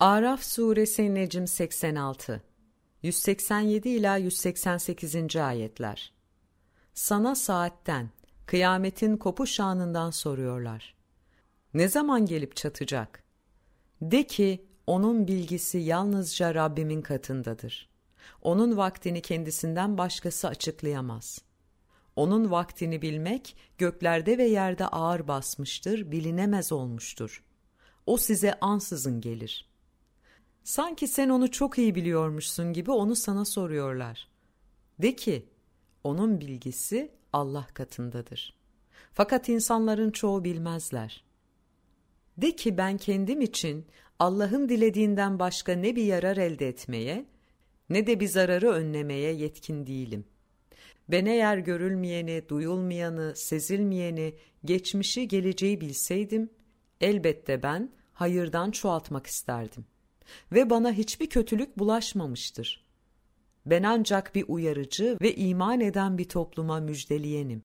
Araf suresi Necim 86 187 ila 188. ayetler. Sana saatten, kıyametin kopuş anından soruyorlar. Ne zaman gelip çatacak? De ki, onun bilgisi yalnızca Rabbimin katındadır. Onun vaktini kendisinden başkası açıklayamaz. Onun vaktini bilmek göklerde ve yerde ağır basmıştır, bilinemez olmuştur. O size ansızın gelir.'' Sanki sen onu çok iyi biliyormuşsun gibi onu sana soruyorlar. De ki, onun bilgisi Allah katındadır. Fakat insanların çoğu bilmezler. De ki ben kendim için Allah'ın dilediğinden başka ne bir yarar elde etmeye, ne de bir zararı önlemeye yetkin değilim. Ben eğer görülmeyeni, duyulmayanı, sezilmeyeni, geçmişi, geleceği bilseydim, elbette ben hayırdan çoğaltmak isterdim ve bana hiçbir kötülük bulaşmamıştır. Ben ancak bir uyarıcı ve iman eden bir topluma müjdeleyenim.